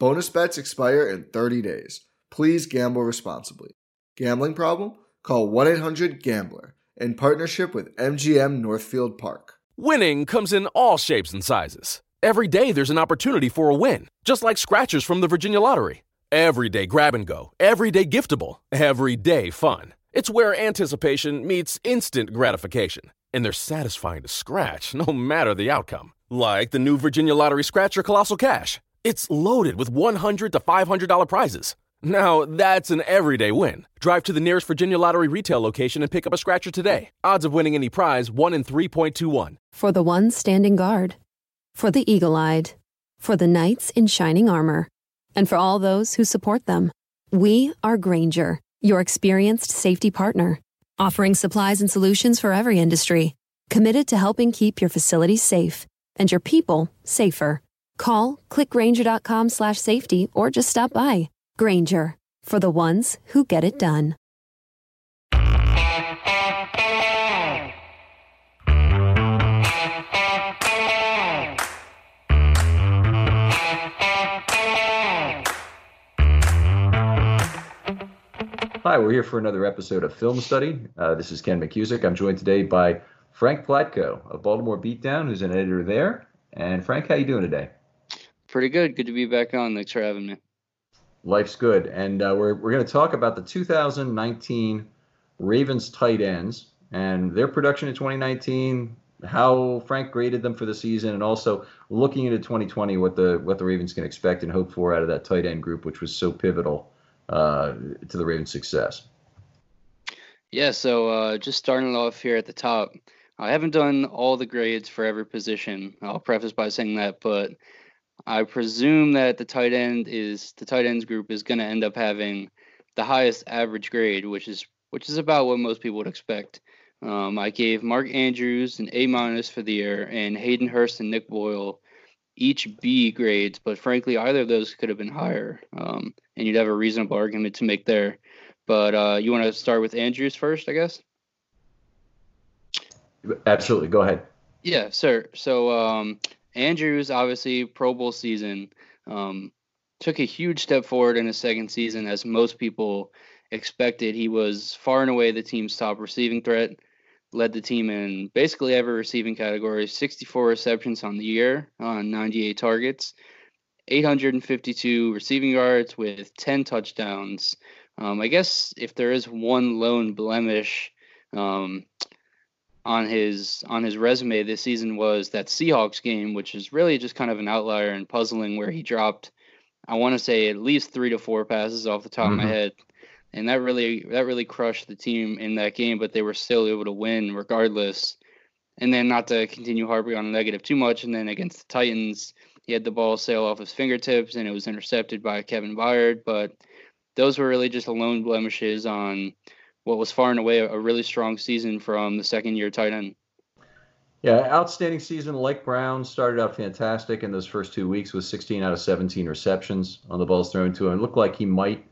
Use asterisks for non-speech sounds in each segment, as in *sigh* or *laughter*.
Bonus bets expire in 30 days. Please gamble responsibly. Gambling problem? Call 1 800 Gambler in partnership with MGM Northfield Park. Winning comes in all shapes and sizes. Every day there's an opportunity for a win, just like scratchers from the Virginia Lottery. Every day grab and go, every day giftable, every day fun. It's where anticipation meets instant gratification, and they're satisfying to scratch no matter the outcome. Like the new Virginia Lottery Scratcher Colossal Cash. It's loaded with 100 to $500 prizes. Now, that's an everyday win. Drive to the nearest Virginia Lottery retail location and pick up a scratcher today. Odds of winning any prize 1 in 3.21. For the ones standing guard, for the eagle eyed, for the knights in shining armor, and for all those who support them. We are Grainger, your experienced safety partner, offering supplies and solutions for every industry, committed to helping keep your facilities safe and your people safer. Call clickgrainger.com slash safety or just stop by. Grainger for the ones who get it done. Hi, we're here for another episode of Film Study. Uh, this is Ken McKusick. I'm joined today by Frank Platko of Baltimore Beatdown, who's an editor there. And Frank, how you doing today? Pretty good. Good to be back on. Thanks for having me. Life's good. And uh, we're, we're going to talk about the 2019 Ravens tight ends and their production in 2019, how Frank graded them for the season, and also looking into 2020, what the what the Ravens can expect and hope for out of that tight end group, which was so pivotal uh, to the Ravens' success. Yeah, so uh, just starting off here at the top, I haven't done all the grades for every position. I'll preface by saying that, but I presume that the tight end is the tight ends group is going to end up having the highest average grade, which is which is about what most people would expect. Um, I gave Mark Andrews an A minus for the year, and Hayden Hurst and Nick Boyle each B grades. But frankly, either of those could have been higher, um, and you'd have a reasonable argument to make there. But uh, you want to start with Andrews first, I guess. Absolutely, go ahead. Yeah, sir. So um, Andrews, obviously, Pro Bowl season, um, took a huge step forward in his second season, as most people expected. He was far and away the team's top receiving threat, led the team in basically every receiving category 64 receptions on the year on 98 targets, 852 receiving yards with 10 touchdowns. Um, I guess if there is one lone blemish, um, on his on his resume this season was that Seahawks game, which is really just kind of an outlier and puzzling, where he dropped, I want to say at least three to four passes off the top mm-hmm. of my mm-hmm. head, and that really that really crushed the team in that game. But they were still able to win regardless. And then not to continue harping on the negative too much, and then against the Titans, he had the ball sail off his fingertips and it was intercepted by Kevin Byard. But those were really just alone blemishes on what was far and away a really strong season from the second year tight end. Yeah, outstanding season. Like Brown started out fantastic in those first two weeks with 16 out of 17 receptions on the balls thrown to him. It looked like he might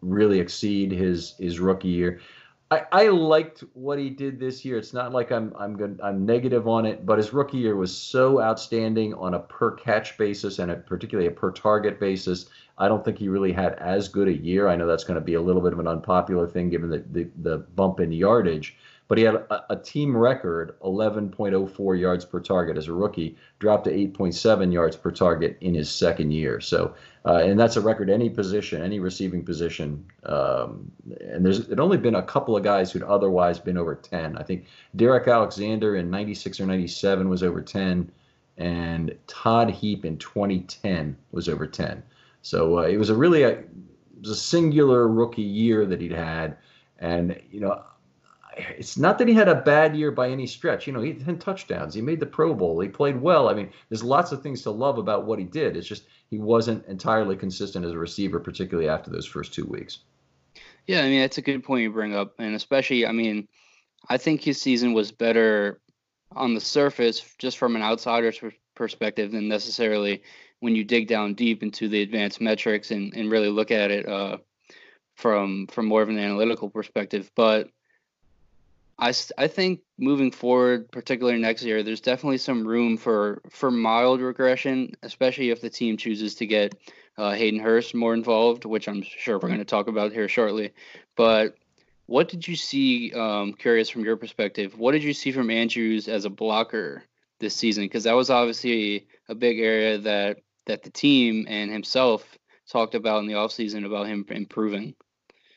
really exceed his his rookie year. I, I liked what he did this year. It's not like I'm I'm good, I'm negative on it, but his rookie year was so outstanding on a per catch basis and a, particularly a per target basis. I don't think he really had as good a year. I know that's going to be a little bit of an unpopular thing given the the, the bump in yardage, but he had a, a, team record 11.04 yards per target as a rookie, dropped to 8.7 yards per target in his second year. So, uh, and that's a record any position, any receiving position. Um, and there's it only been a couple of guys who'd otherwise been over 10. I think Derrick Alexander in 96 or 97 was over 10, and Todd Heap in 2010 was over 10. So uh, it was a really a, it was a singular rookie year that he'd had, and you know it's not that he had a bad year by any stretch. You know, he had 10 touchdowns. He made the Pro Bowl. He played well. I mean, there's lots of things to love about what he did. It's just he wasn't entirely consistent as a receiver, particularly after those first two weeks. Yeah, I mean, that's a good point you bring up. And especially, I mean, I think his season was better on the surface, just from an outsider's perspective, than necessarily when you dig down deep into the advanced metrics and, and really look at it uh, from from more of an analytical perspective. But I, I think moving forward, particularly next year, there's definitely some room for for mild regression, especially if the team chooses to get uh, Hayden Hurst more involved, which I'm sure we're going to talk about here shortly. But what did you see? Um, curious from your perspective, what did you see from Andrews as a blocker this season? Because that was obviously a big area that that the team and himself talked about in the offseason about him improving.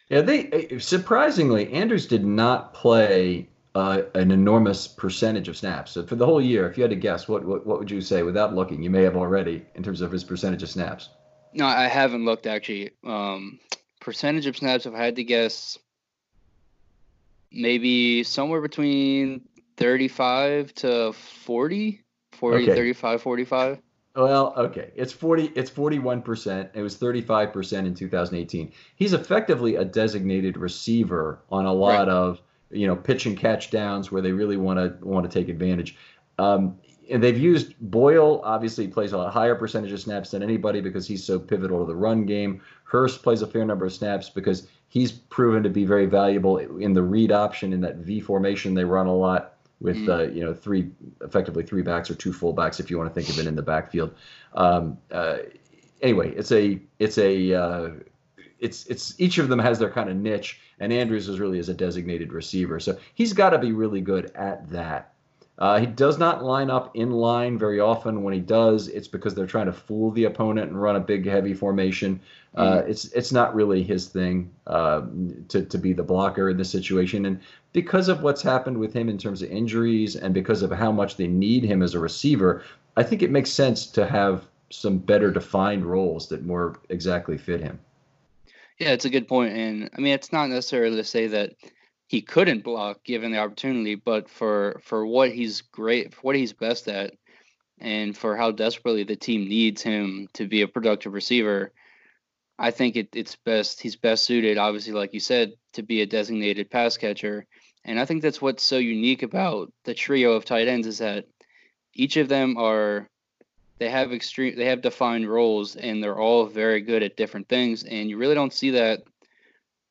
Yeah, they eh, surprisingly Andrews did not play uh, an enormous percentage of snaps. So for the whole year, if you had to guess, what, what what would you say without looking? You may have already in terms of his percentage of snaps. No, I haven't looked actually. Um, percentage of snaps, if I had to guess, maybe somewhere between 35 to 40, 40, okay. 35, 45. Well, okay, it's forty. It's forty-one percent. It was thirty-five percent in 2018. He's effectively a designated receiver on a lot right. of you know pitch and catch downs where they really want to want to take advantage. Um, and they've used Boyle. Obviously, plays a lot higher percentage of snaps than anybody because he's so pivotal to the run game. Hurst plays a fair number of snaps because he's proven to be very valuable in the read option in that V formation they run a lot with mm. uh, you know three effectively three backs or two fullbacks if you want to think of it in the backfield. Um, uh, anyway, it's a it's a uh, it's it's each of them has their kind of niche, and Andrews is really as a designated receiver, so he's got to be really good at that. Uh, he does not line up in line very often. When he does, it's because they're trying to fool the opponent and run a big, heavy formation. Uh, mm-hmm. it's it's not really his thing uh, to to be the blocker in this situation. And because of what's happened with him in terms of injuries and because of how much they need him as a receiver, I think it makes sense to have some better defined roles that more exactly fit him. Yeah, it's a good. And I mean, it's not necessarily to say that he couldn't block given the opportunity, but for for what he's great, for what he's best at, and for how desperately the team needs him to be a productive receiver, I think it, it's best he's best suited, obviously, like you said, to be a designated pass catcher. And I think that's what's so unique about the trio of tight ends is that each of them are they have extreme they have defined roles and they're all very good at different things and you really don't see that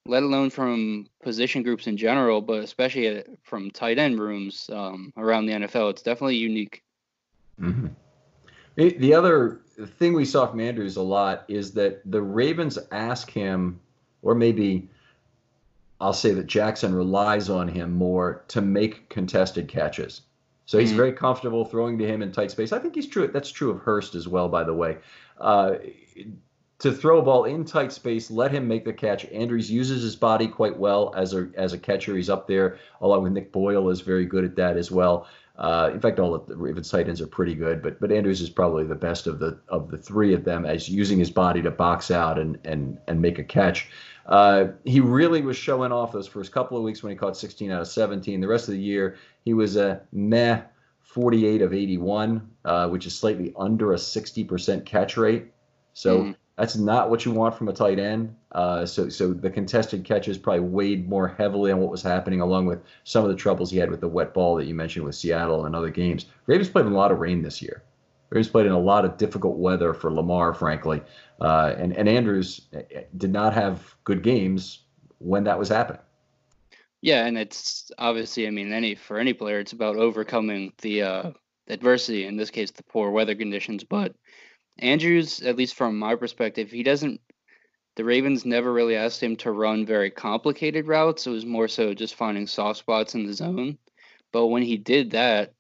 let alone from position groups in general, but especially from tight end rooms um, around the NFL. It's definitely unique. Mm-hmm. The other thing we saw from Andrews a lot is that the Ravens ask him, or maybe I'll say that Jackson relies on him more to make contested catches. So he's mm-hmm. very comfortable throwing to him in tight space. I think he's true. That's true of Hurst as well, by the way. Uh, to throw a ball in tight space, let him make the catch. Andrews uses his body quite well as a as a catcher. He's up there, along with Nick Boyle is very good at that as well. Uh, in fact, all the Ravens tight ends are pretty good, but but Andrews is probably the best of the of the three of them as using his body to box out and and and make a catch. Uh, he really was showing off those first couple of weeks when he caught 16 out of 17. The rest of the year, he was a meh 48 of 81, uh, which is slightly under a 60% catch rate. So mm. That's not what you want from a tight end. Uh, so so the contested catches probably weighed more heavily on what was happening, along with some of the troubles he had with the wet ball that you mentioned with Seattle and other games. Ravens played in a lot of rain this year. Ravens played in a lot of difficult weather for Lamar, frankly. Uh, and, and Andrews eh, eh, did not have good games when that was happening. Yeah, and it's obviously, I mean, any for any player, it's about overcoming the uh, adversity. In this case, the poor weather conditions. But Andrews, at least from my perspective, he doesn't. The Ravens never really asked him to run very complicated routes. It was more so just finding soft spots in the zone. But when he did that,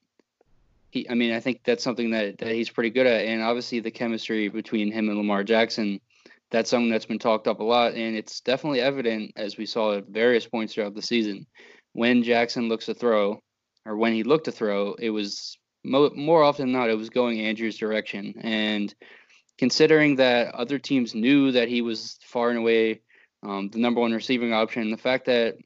he, I mean, I think that's something that, that he's pretty good at. And obviously, the chemistry between him and Lamar Jackson, that's something that's been talked up a lot. And it's definitely evident, as we saw at various points throughout the season, when Jackson looks to throw, or when he looked to throw, it was mo- more often than not, it was going Andrew's direction. And considering that other teams knew that he was far and away um, the number one receiving option, the fact that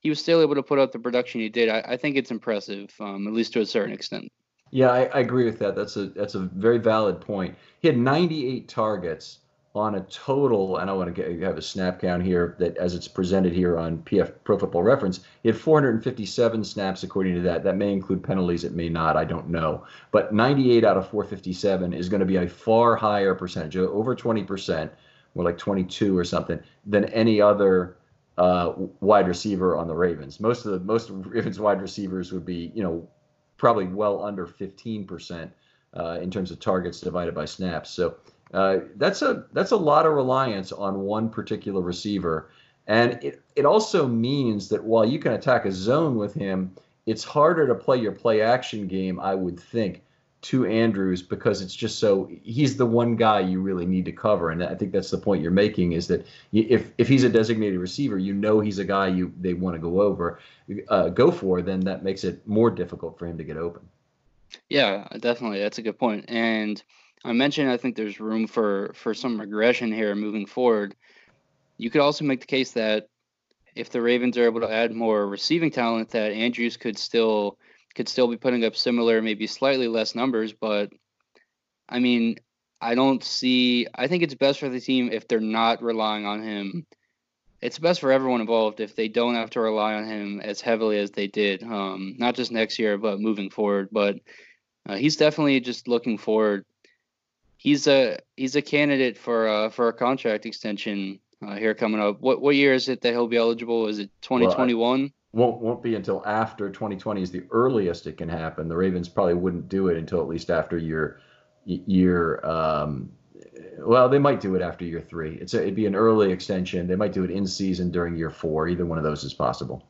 he was still able to put up the production he did, I, I think it's impressive, um, at least to a certain extent. Yeah, I, I, agree with that. That's a that's a very valid point. He had 98 targets on a total, and I want to get, have a snap count here that as it's presented here on PF Pro Football Reference, he had 457 snaps according to that. That may include penalties, it may not, I don't know. But 98 out of 457 is going to be a far higher percentage, over 20%, more like 22 or something, than any other uh, wide receiver on the Ravens. Most of the most Ravens wide receivers would be, you know, probably well under 15% uh, in terms of targets divided by snaps. So uh, that's a that's a lot of reliance on one particular receiver, and it it also means that while you can attack a zone with him, it's harder to play your play action game. I would think to Andrews because it's just so he's the one guy you really need to cover, and I think that's the point you're making is that if if he's a designated receiver, you know he's a guy you they want to go over, uh, go for, then that makes it more difficult for him to get open. Yeah, definitely, that's a good point. And I mentioned I think there's room for for some regression here moving forward. You could also make the case that if the Ravens are able to add more receiving talent, that Andrews could still could still be putting up similar, maybe slightly less numbers. But I mean, I don't see. I think it's best for the team if they're not relying on him. It's best for everyone involved if they don't have to rely on him as heavily as they did, um, not just next year, but moving forward. But uh, he's definitely just looking forward. He's a he's a candidate for uh, for a contract extension uh, here coming up. What what year is it that he'll be eligible? Is it 2021? Well, won't won't be until after 2020 is the earliest it can happen. The Ravens probably wouldn't do it until at least after year year. Um, well, they might do it after year three. It's a, it'd be an early extension. They might do it in season during year four. Either one of those is possible.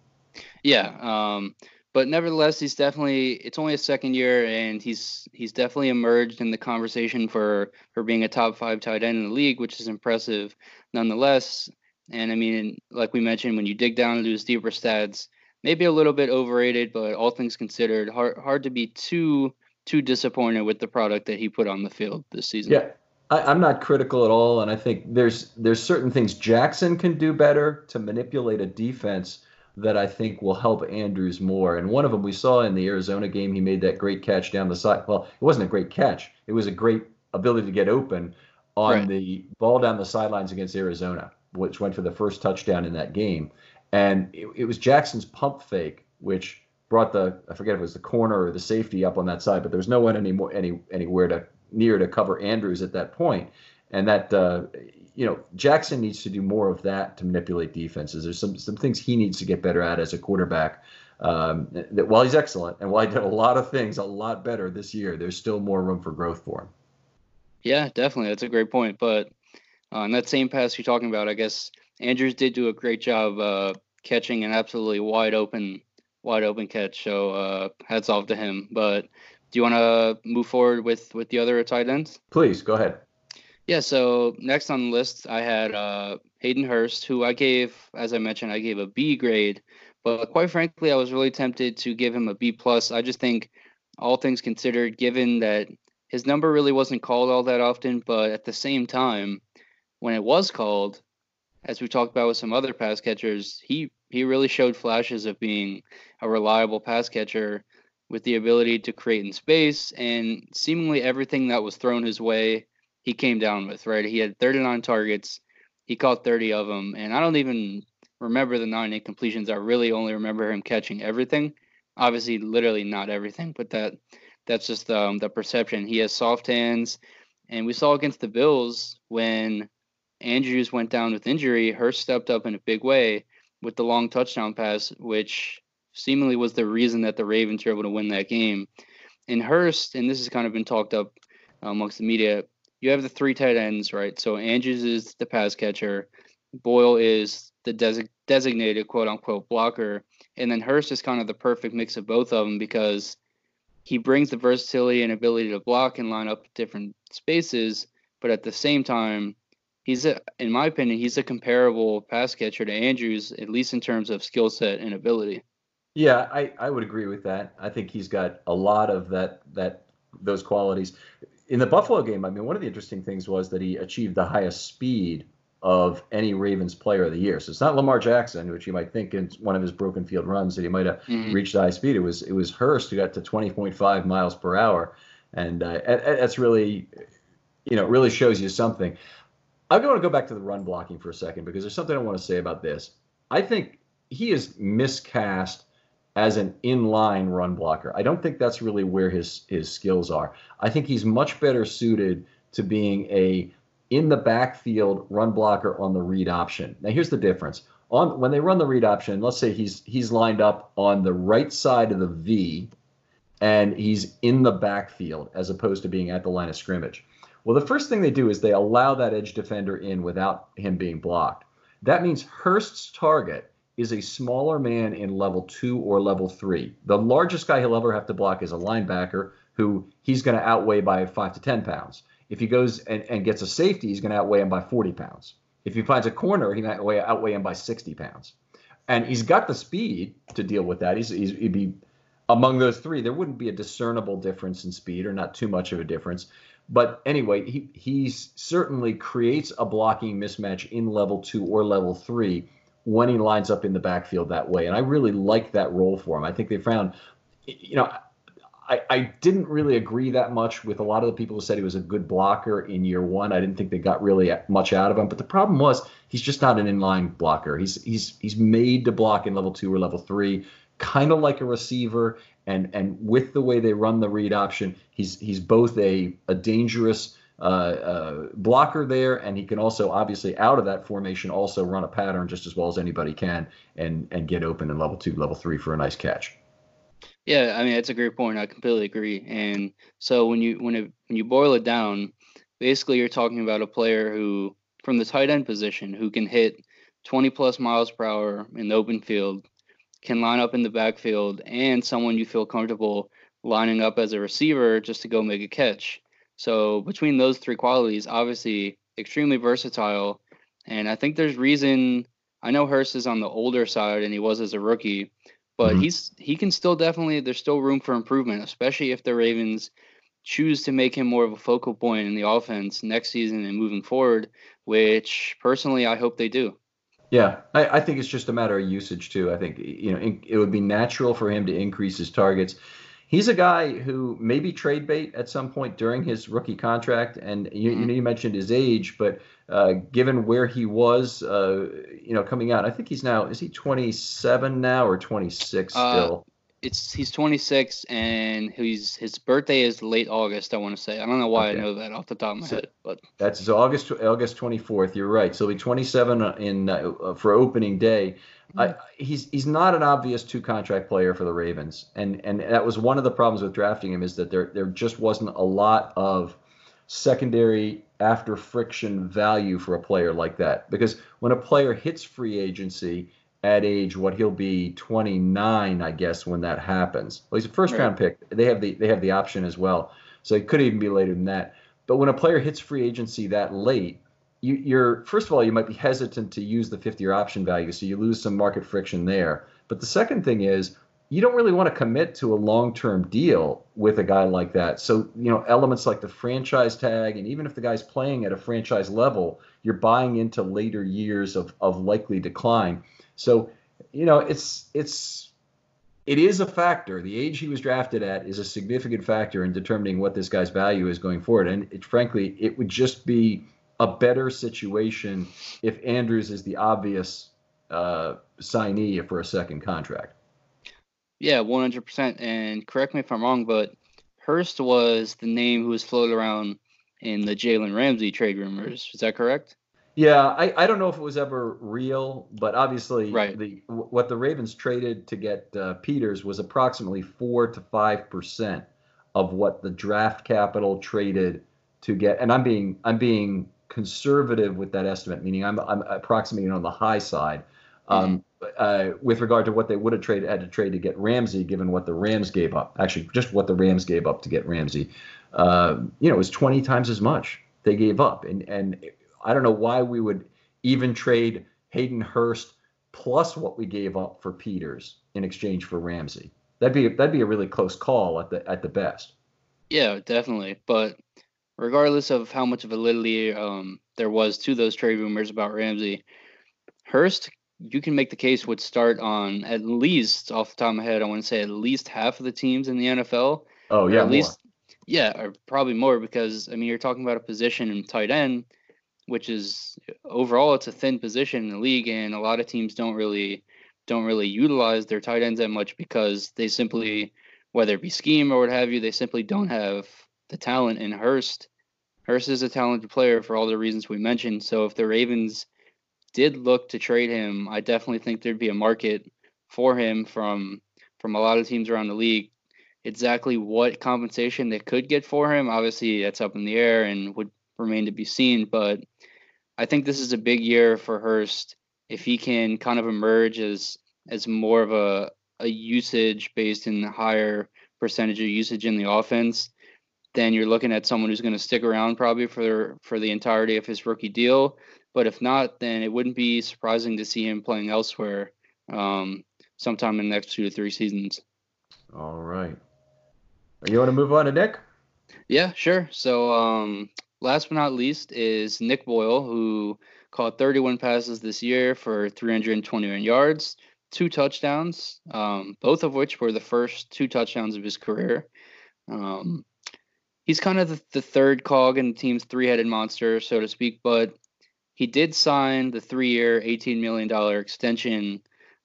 Yeah, um, but nevertheless, he's definitely. It's only a second year, and he's he's definitely emerged in the conversation for for being a top five tight end in the league, which is impressive, nonetheless. And I mean, like we mentioned, when you dig down into his deeper stats, maybe a little bit overrated, but all things considered, hard hard to be too too disappointed with the product that he put on the field this season. Yeah. I, am not critical at all, and I think there's there's certain things Jackson can do better to manipulate a defense that I think will help Andrews more. And one of them we saw in the Arizona game, he made that great catch down the side. Well, it wasn't a great catch; it was a great ability to get open on right. the ball down the sidelines against Arizona, which went for the first touchdown in that game. And it, it, was Jackson's pump fake, which brought the I forget if it was the corner or the safety up on that side, but there was no one anymore any anywhere to near to cover Andrews at that point. And that uh, you know Jackson needs to do more of that to manipulate defenses. There's some some things he needs to get better at as a quarterback. Um, that while he's excellent and while he did a lot of things a lot better this year, there's still more room for growth for him. Yeah, definitely. That's a great point. But on uh, that same pass you're talking about, I guess Andrews did do a great job uh, catching an absolutely wide open, wide open catch. So uh, hats off to him. But do you want to move forward with with the other tight ends? Please go ahead. Yeah. So next on the list, I had uh, Hayden Hurst, who I gave, as I mentioned, I gave a B grade. But quite frankly, I was really tempted to give him a B plus. I just think all things considered, given that his number really wasn't called all that often, but at the same time, when it was called, as we talked about with some other pass catchers, he he really showed flashes of being a reliable pass catcher with the ability to create in space and seemingly everything that was thrown his way, he came down with, right? He had 39 targets, he caught 30 of them, and I don't even remember the nine incompletions. I really only remember him catching everything. Obviously, literally not everything, but that that's just um, the perception. He has soft hands, and we saw against the Bills when Andrews went down with injury. Hurst stepped up in a big way with the long touchdown pass, which seemingly was the reason that the Ravens were able to win that game. And Hurst, and this has kind of been talked up amongst the media, you have the three tight ends, right? So Andrews is the pass catcher, Boyle is the des- designated quote unquote blocker, and then Hurst is kind of the perfect mix of both of them because he brings the versatility and ability to block and line up different spaces, but at the same time, he's a, in my opinion, he's a comparable pass catcher to Andrews, at least in terms of skill set and ability. Yeah, I, I would agree with that. I think he's got a lot of that that those qualities. In the Buffalo game, I mean, one of the interesting things was that he achieved the highest speed of any Ravens player of the year. So it's not Lamar Jackson, which you might think in one of his broken field runs that he might have mm-hmm. reached high speed. It was it was Hurst who got to 20.5 miles per hour, and uh, that's really, you know, really shows you something. I want to go back to the run blocking for a second because there's something I want to say about this. I think he is miscast as an inline run blocker. I don't think that's really where his his skills are. I think he's much better suited to being a in the backfield run blocker on the read option. Now here's the difference. On when they run the read option, let's say he's he's lined up on the right side of the V and he's in the backfield as opposed to being at the line of scrimmage. Well, the first thing they do is they allow that edge defender in without him being blocked. That means Hurst's target is a smaller man in level two or level three. The largest guy he'll ever have to block is a linebacker who he's going to outweigh by five to 10 pounds. If he goes and, and gets a safety, he's going to outweigh him by 40 pounds. If he finds a corner, he might outweigh, outweigh him by 60 pounds. And he's got the speed to deal with that. He's, he's, he'd be among those three, there wouldn't be a discernible difference in speed or not too much of a difference. But anyway, he he certainly creates a blocking mismatch in level two or level three when he lines up in the backfield that way. And I really like that role for him. I think they found, you know, I, I didn't really agree that much with a lot of the people who said he was a good blocker in year one. I didn't think they got really much out of him. But the problem was he's just not an inline blocker. He's he's he's made to block in level two or level three, kind of like a receiver and and with the way they run the read option, he's he's both a a dangerous uh, uh, blocker there, and he can also obviously out of that formation also run a pattern just as well as anybody can, and and get open in level two, level three for a nice catch. Yeah, I mean that's a great point. I completely agree. And so when you when it when you boil it down, basically you're talking about a player who from the tight end position who can hit 20 plus miles per hour in the open field can line up in the backfield and someone you feel comfortable lining up as a receiver just to go make a catch. So between those three qualities, obviously extremely versatile. And I think there's reason I know Hurst is on the older side and he was as a rookie, but mm-hmm. he's he can still definitely there's still room for improvement, especially if the Ravens choose to make him more of a focal point in the offense next season and moving forward, which personally I hope they do. Yeah, I, I, think it's just a matter of usage too. I think you know it would be natural for him to increase his targets. He's a guy who maybe trade bait at some point during his rookie contract, and you, mm-hmm. you mentioned his age, but uh, given where he was, uh, you know, coming out, I think he's now is he 27 now or 26 uh, still? Uh, it's he's 26 and he's his birthday is late August. I want to say I don't know why okay. I know that off the top of my so head, but that's August August 24th. You're right. So he'll be 27 in uh, for opening day. I, he's he's not an obvious two contract player for the Ravens, and and that was one of the problems with drafting him is that there there just wasn't a lot of secondary after friction value for a player like that because when a player hits free agency at age what he'll be 29, I guess, when that happens. Well, he's a first right. round pick. They have the they have the option as well, so it could even be later than that. But when a player hits free agency that late, you, you're first of all you might be hesitant to use the 50 year option value, so you lose some market friction there. But the second thing is you don't really want to commit to a long-term deal with a guy like that. So, you know, elements like the franchise tag, and even if the guy's playing at a franchise level, you're buying into later years of, of likely decline. So, you know, it's it's it is a factor. The age he was drafted at is a significant factor in determining what this guy's value is going forward. And it, frankly, it would just be a better situation if Andrews is the obvious uh, signee for a second contract. Yeah, 100%. And correct me if I'm wrong, but Hurst was the name who was floated around in the Jalen Ramsey trade rumors. Is that correct? Yeah, I, I don't know if it was ever real, but obviously right. the what the Ravens traded to get uh, Peters was approximately four to five percent of what the draft capital traded to get. And I'm being I'm being conservative with that estimate, meaning I'm I'm approximating on the high side. Um, uh, with regard to what they would have traded had to trade to get Ramsey, given what the Rams gave up. Actually, just what the Rams gave up to get Ramsey. Uh, you know, it was 20 times as much they gave up, and and I don't know why we would even trade Hayden Hurst plus what we gave up for Peters in exchange for Ramsey. That'd be that'd be a really close call at the at the best. Yeah, definitely. But regardless of how much validity um, there was to those trade rumors about Ramsey, Hurst you can make the case would start on at least off the top of my head, I want to say at least half of the teams in the NFL. Oh yeah, at more. least yeah, or probably more because I mean you're talking about a position in tight end, which is overall it's a thin position in the league, and a lot of teams don't really don't really utilize their tight ends that much because they simply, whether it be scheme or what have you, they simply don't have the talent. And Hurst, Hurst is a talented player for all the reasons we mentioned. So if the Ravens did look to trade him, I definitely think there'd be a market for him from from a lot of teams around the league. Exactly what compensation they could get for him, obviously that's up in the air and would remain to be seen. But I think this is a big year for Hurst if he can kind of emerge as as more of a a usage based in higher percentage of usage in the offense, then you're looking at someone who's going to stick around probably for for the entirety of his rookie deal. But if not, then it wouldn't be surprising to see him playing elsewhere um, sometime in the next two to three seasons. All right. You want to move on to Nick? Yeah, sure. So um, last but not least is Nick Boyle, who caught 31 passes this year for 321 yards, two touchdowns, um, both of which were the first two touchdowns of his career. Um, he's kind of the, the, third cog in the team's three-headed monster, so to speak, but he did sign the three-year, eighteen million dollar extension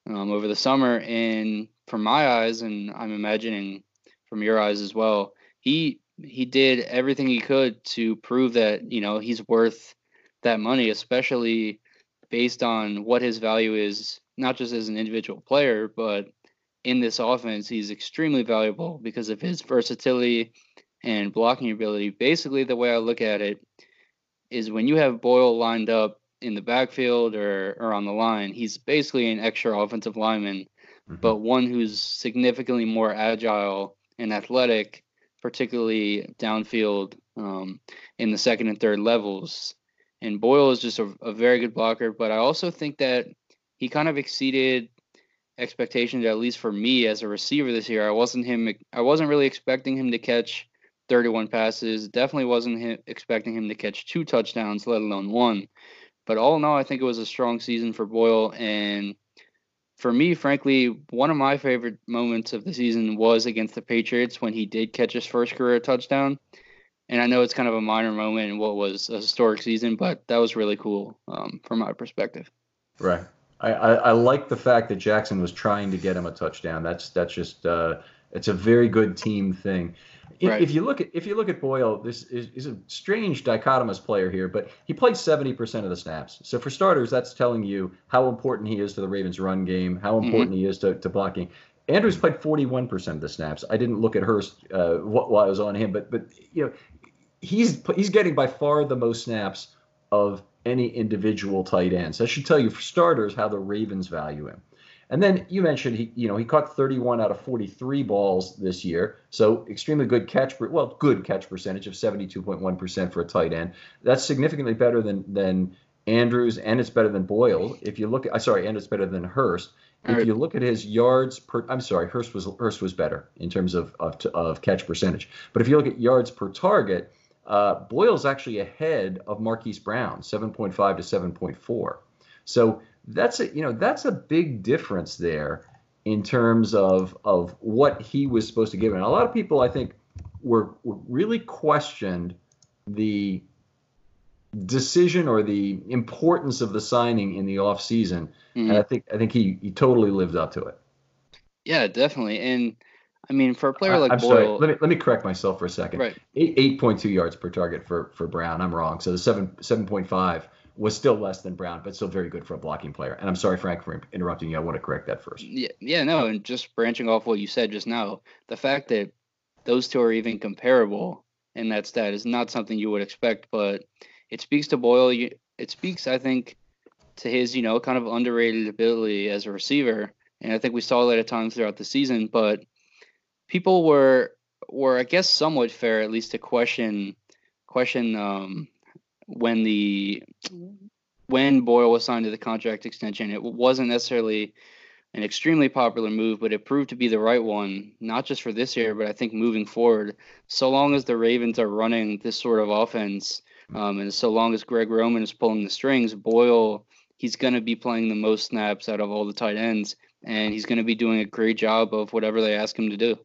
um, over the summer, and from my eyes, and I'm imagining from your eyes as well, he he did everything he could to prove that you know he's worth that money, especially based on what his value is, not just as an individual player, but in this offense, he's extremely valuable because of his versatility and blocking ability. Basically, the way I look at it is when you have Boyle lined up in the backfield or, or on the line, he's basically an extra offensive lineman, mm-hmm. but one who's significantly more agile and athletic, particularly downfield um, in the second and third levels. And Boyle is just a, a very good blocker, but I also think that he kind of exceeded expectations, at least for me as a receiver this year. I wasn't him. I wasn't really expecting him to catch 31 passes. Definitely wasn't him, expecting him to catch two touchdowns, let alone one. But all in all, I think it was a strong season for Boyle. And for me, frankly, one of my favorite moments of the season was against the Patriots when he did catch his first career touchdown. And I know it's kind of a minor moment in what was a historic season, but that was really cool um, from my perspective. Right. I, I, I, like the fact that Jackson was trying to get him a touchdown. That's that's just uh, it's a very good team thing. If, right. if, you look at if you look at Boyle, this is, is, a strange dichotomous player here, but he played 70% of the snaps. So for starters, that's telling you how important he is to the Ravens' run game, how mm-hmm. important mm-hmm. he is to, to blocking. Andrews played 41% of the snaps. I didn't look at Hurst uh, while I was on him, but but you know he's he's getting by far the most snaps of any individual tight ends. That should tell you for starters how the Ravens value him. And then you mentioned he, you know, he caught 31 out of 43 balls this year, so extremely good catch, well, good catch percentage of 72.1% for a tight end. That's significantly better than than Andrews, and it's better than Boyle. If you look, at, sorry, and it's better than Hurst. If right. you look at his yards per, I'm sorry, Hurst was Hurst was better in terms of of, of catch percentage. But if you look at yards per target, uh, Boyle's actually ahead of Marquise Brown, 7.5 to 7.4. So that's a you know that's a big difference there in terms of of what he was supposed to give. And a lot of people, I think, were, were really questioned the decision or the importance of the signing in the off season. Mm-hmm. And I think I think he he totally lived up to it. Yeah, definitely. And I mean, for a player like I'm Boyle, sorry. Let me let me correct myself for a second. Right. Eight eight point two yards per target for for Brown. I'm wrong. So the seven seven point five was still less than Brown, but still very good for a blocking player. And I'm sorry, Frank, for interrupting you. I want to correct that first. Yeah, yeah, no, and just branching off what you said just now, the fact that those two are even comparable in that stat is not something you would expect, but it speaks to Boyle. It speaks, I think, to his, you know, kind of underrated ability as a receiver. And I think we saw that at times throughout the season, but people were were I guess somewhat fair at least to question question um, when the when Boyle was signed to the contract extension. It wasn't necessarily an extremely popular move, but it proved to be the right one, not just for this year, but I think moving forward. So long as the Ravens are running this sort of offense, um, and so long as Greg Roman is pulling the strings, Boyle, he's going to be playing the most snaps out of all the tight ends, and he's going to be doing a great job of whatever they ask him to do.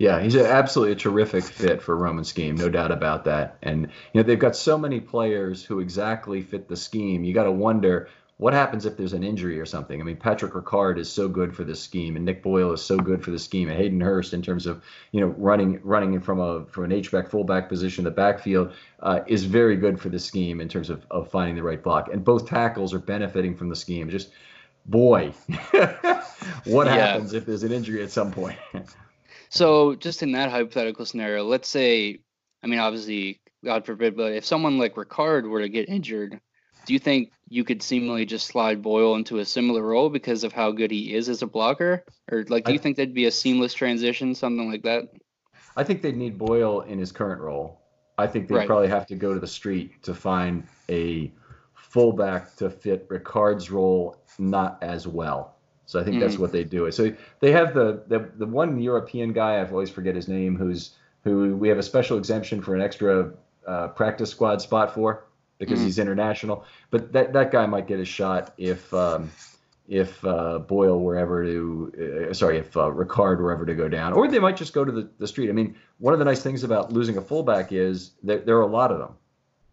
Yeah, he's absolutely a terrific fit for Roman scheme, no doubt about that. And you know they've got so many players who exactly fit the scheme. You got to wonder what happens if there's an injury or something. I mean, Patrick Ricard is so good for this scheme, and Nick Boyle is so good for the scheme, and Hayden Hurst in terms of you know running running from a from an H back fullback position, in the backfield uh, is very good for the scheme in terms of of finding the right block. And both tackles are benefiting from the scheme. Just boy, *laughs* what yeah. happens if there's an injury at some point? *laughs* So, just in that hypothetical scenario, let's say, I mean, obviously, God forbid, but if someone like Ricard were to get injured, do you think you could seemingly just slide Boyle into a similar role because of how good he is as a blocker? Or, like, do you think that'd be a seamless transition, something like that? I think they'd need Boyle in his current role. I think they'd right. probably have to go to the street to find a fullback to fit Ricard's role not as well. So I think mm. that's what they do. So they have the, the the one European guy I've always forget his name who's who we have a special exemption for an extra uh, practice squad spot for because mm. he's international. But that that guy might get a shot if um, if uh, Boyle were ever to uh, sorry if uh, Ricard were ever to go down, or they might just go to the, the street. I mean, one of the nice things about losing a fullback is that there are a lot of them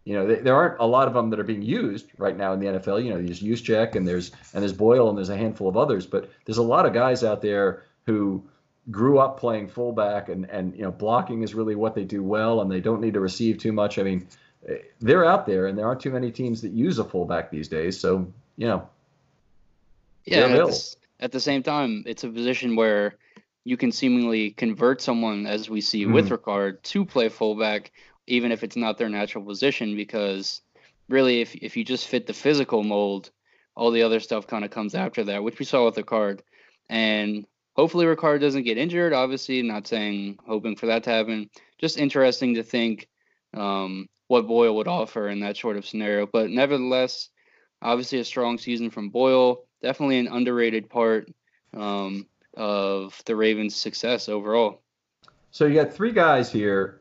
you know, there aren't a lot of them that are being used right now in the NFL. You know, there's Juszczyk and there's and there's Boyle and there's a handful of others, but there's a lot of guys out there who grew up playing fullback and and you know blocking is really what they do well and they don't need to receive too much. I mean, they're out there and there aren't too many teams that use a fullback these days. So you know, yeah. At the, at the, same time, it's a position where you can seemingly convert someone, as we see mm-hmm. with Ricard, to play fullback even if it's not their natural position, because really, if if you just fit the physical mold, all the other stuff kind of comes after that, which we saw with Ricard. And hopefully, Ricard doesn't get injured. Obviously, not saying hoping for that to happen. Just interesting to think um, what Boyle would offer in that sort of scenario. But nevertheless, obviously, a strong season from Boyle. Definitely an underrated part um, of the Ravens' success overall. So you got three guys here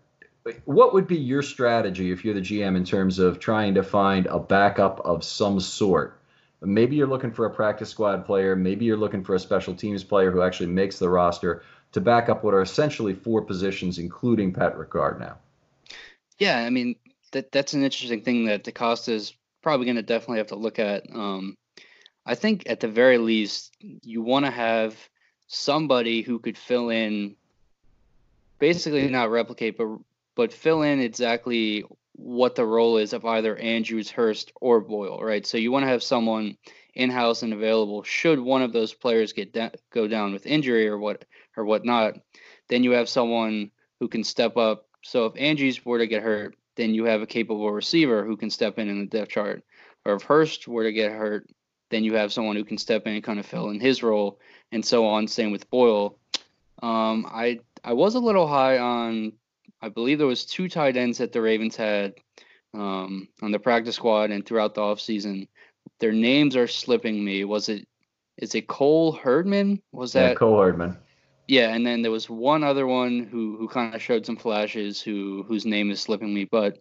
what would be your strategy if you're the GM in terms of trying to find a backup of some sort? Maybe you're looking for a practice squad player. Maybe you're looking for a special teams player who actually makes the roster to back up what are essentially four positions, including Pat Ricard now. Yeah, I mean that that's an interesting thing that DeCosta is probably going to definitely have to look at. Um, I think at the very least you want to have somebody who could fill in, basically not replicate, but but fill in exactly what the role is of either Andrews, Hurst, or Boyle, right? So you want to have someone in house and available should one of those players get go down with injury or what or whatnot. Then you have someone who can step up. So if Andrews were to get hurt, then you have a capable receiver who can step in in the depth chart. Or if Hurst were to get hurt, then you have someone who can step in and kind of fill in his role, and so on. Same with Boyle. Um, I I was a little high on I believe there was two tight ends that the Ravens had um, on the practice squad and throughout the offseason. Their names are slipping me. Was it is it Cole Herdman? Was that yeah, Cole Herdman? Yeah, and then there was one other one who who kind of showed some flashes who whose name is slipping me, but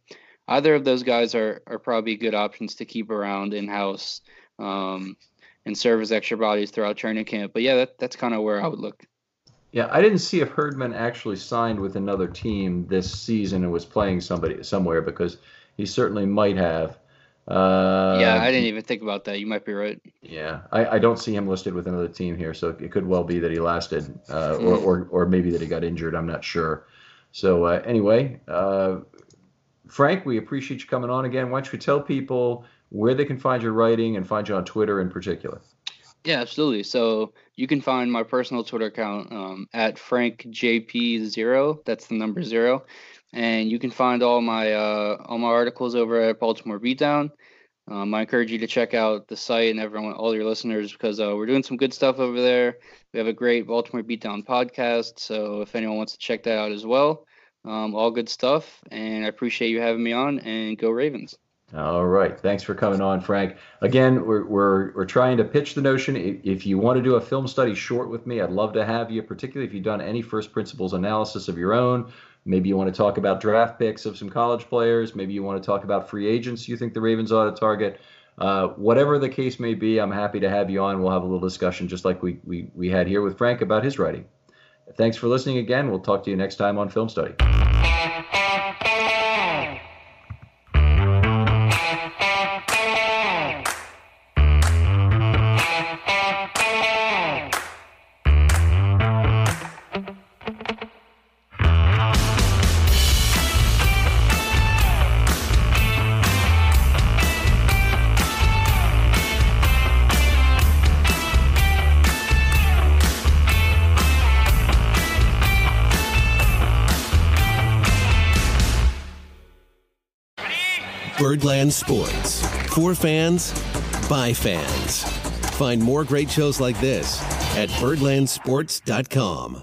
either of those guys are are probably good options to keep around in house um, and serve as extra bodies throughout training camp. But yeah, that, that's kind of where I would look. Yeah, I didn't see if Herdman actually signed with another team this season and was playing somebody somewhere because he certainly might have. Uh, yeah, I didn't even think about that. You might be right. Yeah, I, I don't see him listed with another team here, so it could well be that he lasted, uh, or, or or maybe that he got injured. I'm not sure. So uh, anyway, uh, Frank, we appreciate you coming on again. Why don't you tell people where they can find your writing and find you on Twitter in particular? Yeah, absolutely. So you can find my personal Twitter account um, at frankjp0. That's the number zero, and you can find all my uh, all my articles over at Baltimore Beatdown. Um, I encourage you to check out the site and everyone, all your listeners, because uh, we're doing some good stuff over there. We have a great Baltimore Beatdown podcast, so if anyone wants to check that out as well, um, all good stuff. And I appreciate you having me on. And go Ravens! All right. Thanks for coming on, Frank. Again, we're, we're, we're trying to pitch the notion. If you want to do a film study short with me, I'd love to have you, particularly if you've done any first principles analysis of your own. Maybe you want to talk about draft picks of some college players. Maybe you want to talk about free agents you think the Ravens ought to target. Uh, whatever the case may be, I'm happy to have you on. We'll have a little discussion just like we, we, we had here with Frank about his writing. Thanks for listening again. We'll talk to you next time on Film Study. Fans, by fans. Find more great shows like this at birdlandsports.com.